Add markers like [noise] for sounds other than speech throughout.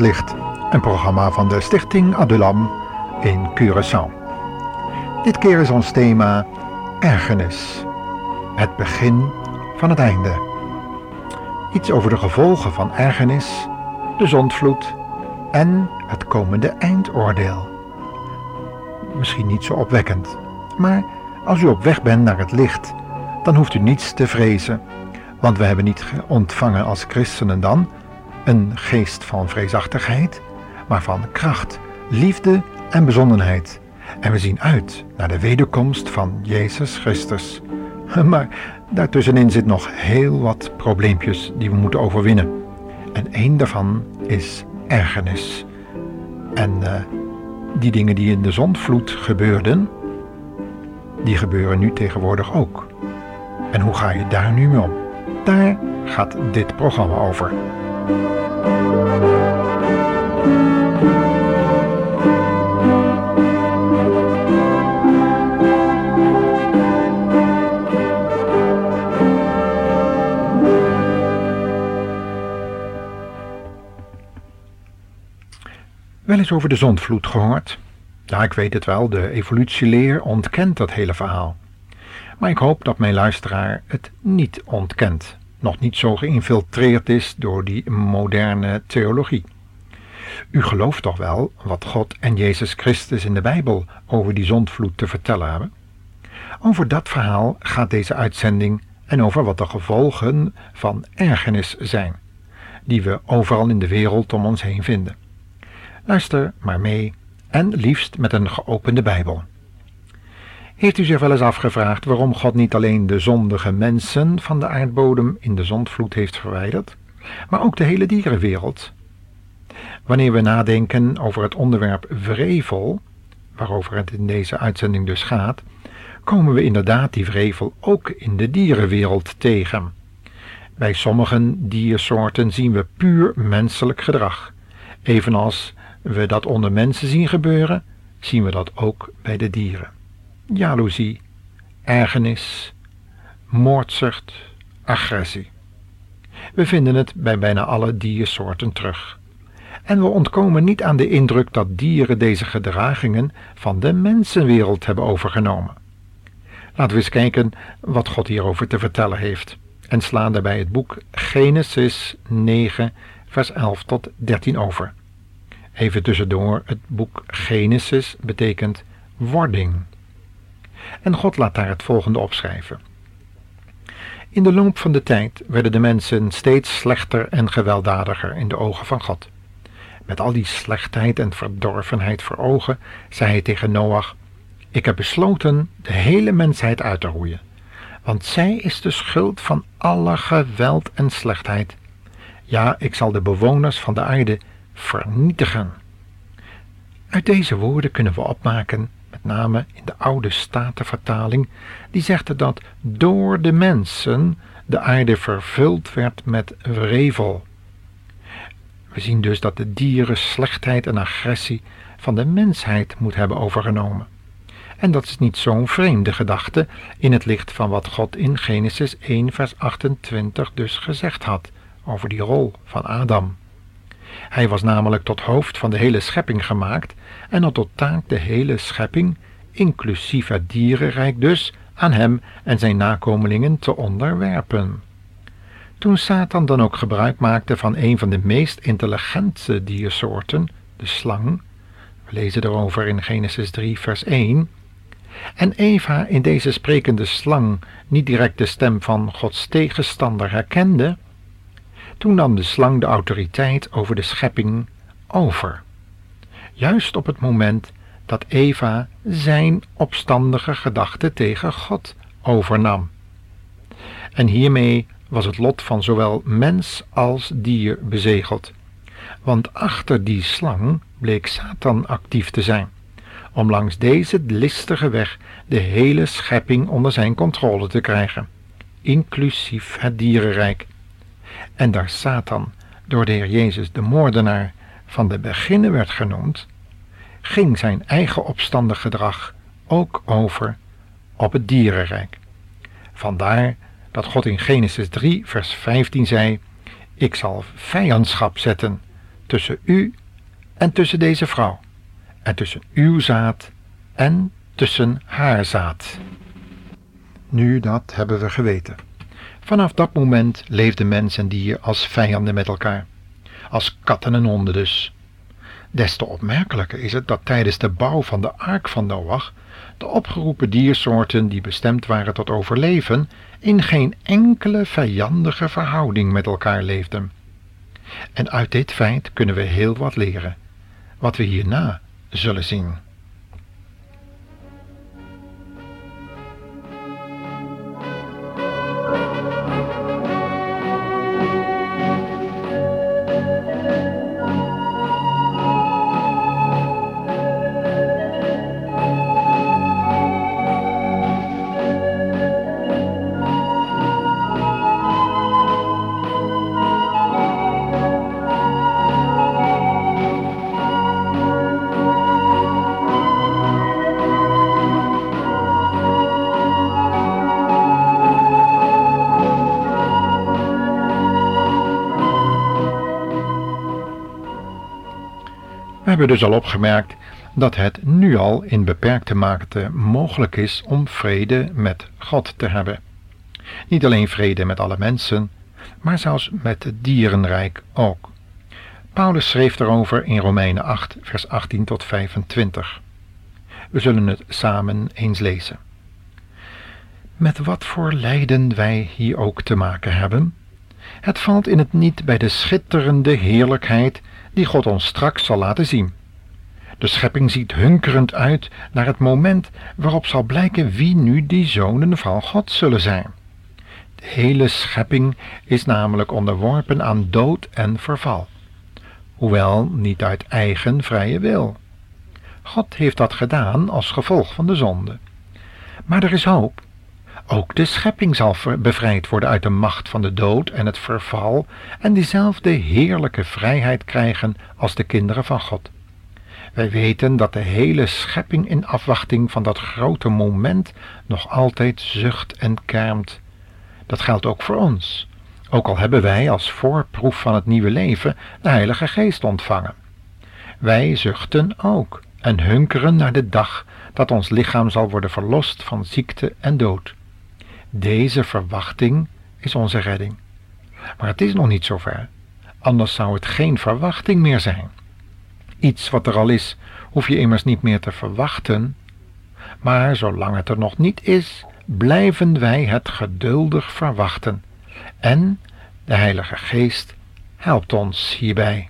Licht, een programma van de Stichting Adulam in Curaçao. Dit keer is ons thema ergernis, het begin van het einde. Iets over de gevolgen van ergernis, de zondvloed en het komende eindoordeel. Misschien niet zo opwekkend, maar als u op weg bent naar het licht, dan hoeft u niets te vrezen, want we hebben niet ontvangen als christenen dan een geest van vreesachtigheid, maar van kracht, liefde en bezonnenheid. En we zien uit naar de wederkomst van Jezus Christus. [laughs] Maar daartussenin zit nog heel wat probleempjes die we moeten overwinnen. En één daarvan is ergernis. En uh, die dingen die in de zondvloed gebeurden, die gebeuren nu tegenwoordig ook. En hoe ga je daar nu mee om? Daar gaat dit programma over. Wel eens over de zondvloed gehoord? Ja, ik weet het wel, de evolutieleer ontkent dat hele verhaal. Maar ik hoop dat mijn luisteraar het niet ontkent, nog niet zo geïnfiltreerd is door die moderne theologie. U gelooft toch wel wat God en Jezus Christus in de Bijbel over die zondvloed te vertellen hebben? Over dat verhaal gaat deze uitzending en over wat de gevolgen van ergernis zijn, die we overal in de wereld om ons heen vinden. Luister maar mee en liefst met een geopende Bijbel. Heeft u zich wel eens afgevraagd waarom God niet alleen de zondige mensen van de aardbodem in de zondvloed heeft verwijderd, maar ook de hele dierenwereld? Wanneer we nadenken over het onderwerp vrevel, waarover het in deze uitzending dus gaat, komen we inderdaad die vrevel ook in de dierenwereld tegen. Bij sommige diersoorten zien we puur menselijk gedrag, evenals we dat onder mensen zien gebeuren, zien we dat ook bij de dieren. Jaloezie, ergernis, moordzucht, agressie. We vinden het bij bijna alle diersoorten terug. En we ontkomen niet aan de indruk dat dieren deze gedragingen van de mensenwereld hebben overgenomen. Laten we eens kijken wat God hierover te vertellen heeft en slaan daarbij het boek Genesis 9, vers 11 tot 13 over. Even tussendoor, het boek Genesis betekent wording. En God laat daar het volgende opschrijven. In de loop van de tijd werden de mensen steeds slechter en gewelddadiger in de ogen van God. Met al die slechtheid en verdorvenheid voor ogen, zei hij tegen Noach: Ik heb besloten de hele mensheid uit te roeien, want zij is de schuld van alle geweld en slechtheid. Ja, ik zal de bewoners van de aarde vernietigen. Uit deze woorden kunnen we opmaken, met name in de oude statenvertaling, die zegt dat door de mensen de aarde vervuld werd met wrevel. We zien dus dat de dieren slechtheid en agressie van de mensheid moet hebben overgenomen. En dat is niet zo'n vreemde gedachte in het licht van wat God in Genesis 1, vers 28 dus gezegd had over die rol van Adam. Hij was namelijk tot hoofd van de hele schepping gemaakt en had tot taak de hele schepping, inclusief het dierenrijk dus, aan hem en zijn nakomelingen te onderwerpen. Toen Satan dan ook gebruik maakte van een van de meest intelligente diersoorten, de slang, we lezen erover in Genesis 3, vers 1, en Eva in deze sprekende slang niet direct de stem van Gods tegenstander herkende, toen nam de slang de autoriteit over de schepping over. Juist op het moment dat Eva zijn opstandige gedachten tegen God overnam. En hiermee was het lot van zowel mens als dier bezegeld. Want achter die slang bleek Satan actief te zijn, om langs deze listige weg de hele schepping onder zijn controle te krijgen, inclusief het dierenrijk. En daar Satan door de Heer Jezus de moordenaar van de beginnen werd genoemd, ging zijn eigen opstandig gedrag ook over op het dierenrijk. Vandaar dat God in Genesis 3, vers 15 zei: Ik zal vijandschap zetten tussen u en tussen deze vrouw, en tussen uw zaad en tussen haar zaad. Nu, dat hebben we geweten. Vanaf dat moment leefden mens en dier als vijanden met elkaar, als katten en honden dus. Des te opmerkelijker is het dat tijdens de bouw van de ark van Noach de opgeroepen diersoorten die bestemd waren tot overleven in geen enkele vijandige verhouding met elkaar leefden. En uit dit feit kunnen we heel wat leren, wat we hierna zullen zien. Hebben dus al opgemerkt dat het nu al in beperkte mate mogelijk is om vrede met God te hebben. Niet alleen vrede met alle mensen, maar zelfs met het dierenrijk ook. Paulus schreef daarover in Romeinen 8, vers 18 tot 25. We zullen het samen eens lezen. Met wat voor lijden wij hier ook te maken hebben, het valt in het niet bij de schitterende heerlijkheid die God ons straks zal laten zien. De schepping ziet hunkerend uit naar het moment waarop zal blijken wie nu die zonen van God zullen zijn. De hele schepping is namelijk onderworpen aan dood en verval, hoewel niet uit eigen vrije wil. God heeft dat gedaan als gevolg van de zonde. Maar er is hoop. Ook de schepping zal bevrijd worden uit de macht van de dood en het verval en diezelfde heerlijke vrijheid krijgen als de kinderen van God. Wij weten dat de hele schepping in afwachting van dat grote moment nog altijd zucht en kermt. Dat geldt ook voor ons, ook al hebben wij als voorproef van het nieuwe leven de Heilige Geest ontvangen. Wij zuchten ook en hunkeren naar de dag dat ons lichaam zal worden verlost van ziekte en dood. Deze verwachting is onze redding. Maar het is nog niet zover, anders zou het geen verwachting meer zijn. Iets wat er al is, hoef je immers niet meer te verwachten. Maar zolang het er nog niet is, blijven wij het geduldig verwachten. En de Heilige Geest helpt ons hierbij.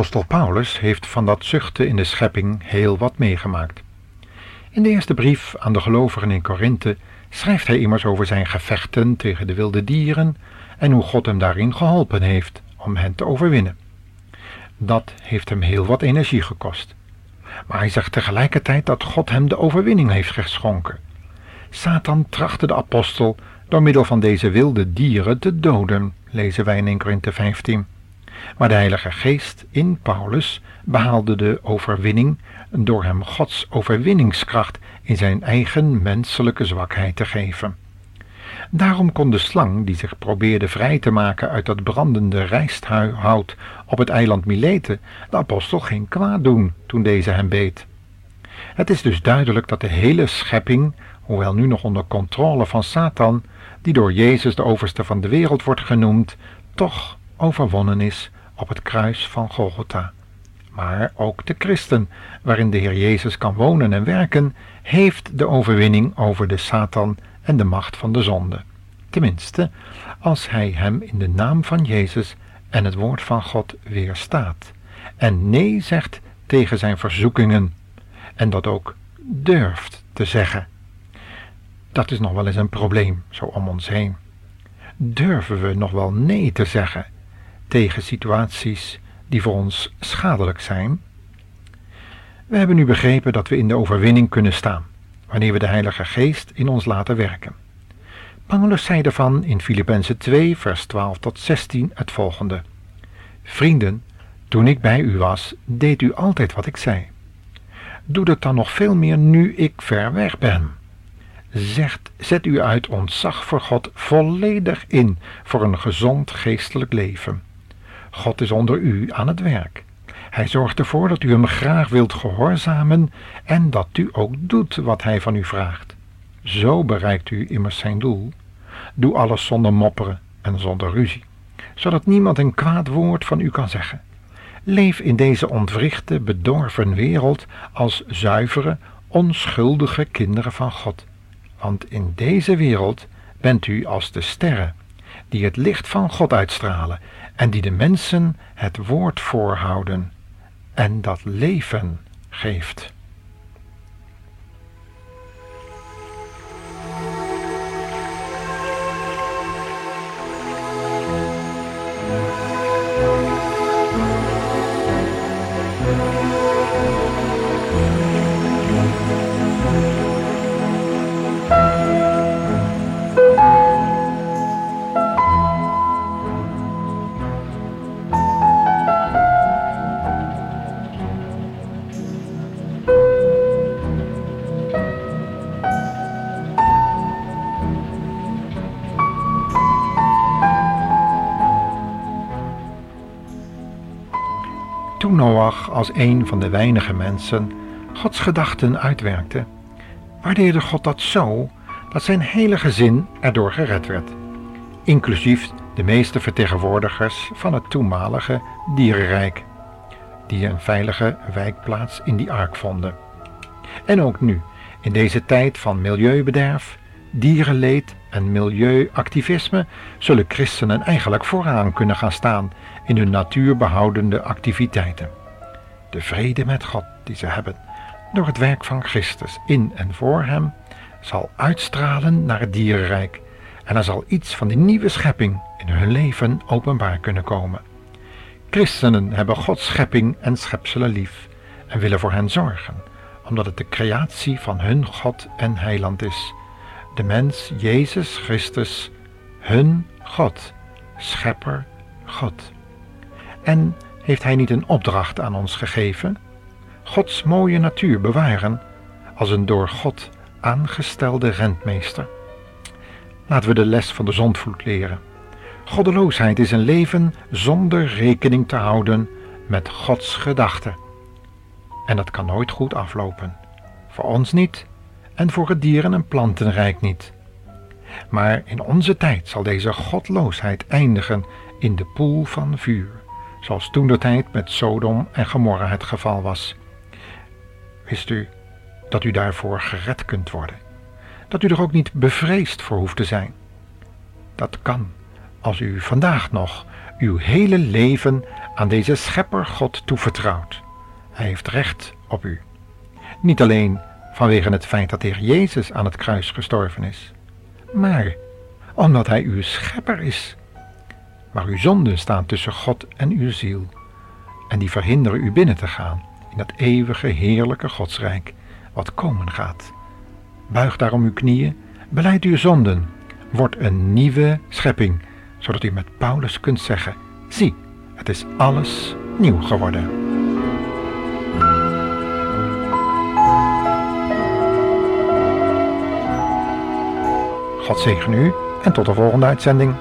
Apostel Paulus heeft van dat zuchten in de schepping heel wat meegemaakt. In de eerste brief aan de gelovigen in Korinthe schrijft hij immers over zijn gevechten tegen de wilde dieren en hoe God hem daarin geholpen heeft om hen te overwinnen. Dat heeft hem heel wat energie gekost. Maar hij zegt tegelijkertijd dat God hem de overwinning heeft geschonken. Satan trachtte de apostel door middel van deze wilde dieren te doden, lezen wij in 1 Korinthe 15. Maar de Heilige Geest in Paulus behaalde de overwinning door hem Gods overwinningskracht in zijn eigen menselijke zwakheid te geven. Daarom kon de slang, die zich probeerde vrij te maken uit dat brandende rijsthout op het eiland Mileten, de apostel geen kwaad doen toen deze hem beet. Het is dus duidelijk dat de hele schepping, hoewel nu nog onder controle van Satan, die door Jezus de overste van de wereld wordt genoemd, toch overwonnen is op het kruis van Golgotha. Maar ook de christen, waarin de Heer Jezus kan wonen en werken, heeft de overwinning over de Satan en de macht van de zonde. Tenminste, als hij hem in de naam van Jezus en het woord van God weerstaat en nee zegt tegen zijn verzoekingen en dat ook durft te zeggen. Dat is nog wel eens een probleem zo om ons heen. Durven we nog wel nee te zeggen tegen situaties die voor ons schadelijk zijn? We hebben nu begrepen dat we in de overwinning kunnen staan wanneer we de Heilige Geest in ons laten werken. Paulus zei ervan in Filippenzen 2, vers 12 tot 16 het volgende: Vrienden, toen ik bij u was, deed u altijd wat ik zei. Doe dat dan nog veel meer nu ik ver weg ben. Zegt, zet u uit ontzag voor God volledig in voor een gezond geestelijk leven. God is onder u aan het werk. Hij zorgt ervoor dat u hem graag wilt gehoorzamen en dat u ook doet wat hij van u vraagt. Zo bereikt u immers zijn doel. Doe alles zonder mopperen en zonder ruzie, zodat niemand een kwaad woord van u kan zeggen. Leef in deze ontwrichte, bedorven wereld als zuivere, onschuldige kinderen van God. Want in deze wereld bent u als de sterren, die het licht van God uitstralen en die de mensen het woord voorhouden en dat leven geeft. Toen Noach als een van de weinige mensen Gods gedachten uitwerkte, waardeerde God dat zo dat zijn hele gezin erdoor gered werd, inclusief de meeste vertegenwoordigers van het toenmalige dierenrijk, die een veilige wijkplaats in die ark vonden. En ook nu, in deze tijd van milieubederf, dierenleed en milieuactivisme, zullen christenen eigenlijk vooraan kunnen gaan staan in hun natuurbehoudende activiteiten. De vrede met God die ze hebben door het werk van Christus in en voor Hem zal uitstralen naar het dierenrijk en er zal iets van die nieuwe schepping in hun leven openbaar kunnen komen. Christenen hebben Gods schepping en schepselen lief en willen voor hen zorgen, omdat het de creatie van hun God en heiland is. De mens Jezus Christus, hun God, schepper God. En heeft Hij niet een opdracht aan ons gegeven? Gods mooie natuur bewaren als een door God aangestelde rentmeester. Laten we de les van de zondvloed leren. Goddeloosheid is een leven zonder rekening te houden met Gods gedachten. En dat kan nooit goed aflopen. Voor ons niet en voor het dieren- en plantenrijk niet. Maar in onze tijd zal deze godloosheid eindigen in de poel van vuur zoals toen de tijd met Sodom en Gomorra het geval was. Wist u dat u daarvoor gered kunt worden? Dat u er ook niet bevreesd voor hoeft te zijn? Dat kan als u vandaag nog uw hele leven aan deze schepper God toevertrouwt. Hij heeft recht op u. Niet alleen vanwege het feit dat de Heer Jezus aan het kruis gestorven is, maar omdat Hij uw schepper is. Maar uw zonden staan tussen God en uw ziel en die verhinderen u binnen te gaan in dat eeuwige heerlijke Godsrijk wat komen gaat. Buig daarom uw knieën, beleid uw zonden, word een nieuwe schepping, zodat u met Paulus kunt zeggen, zie, het is alles nieuw geworden. God zegen u en tot de volgende uitzending.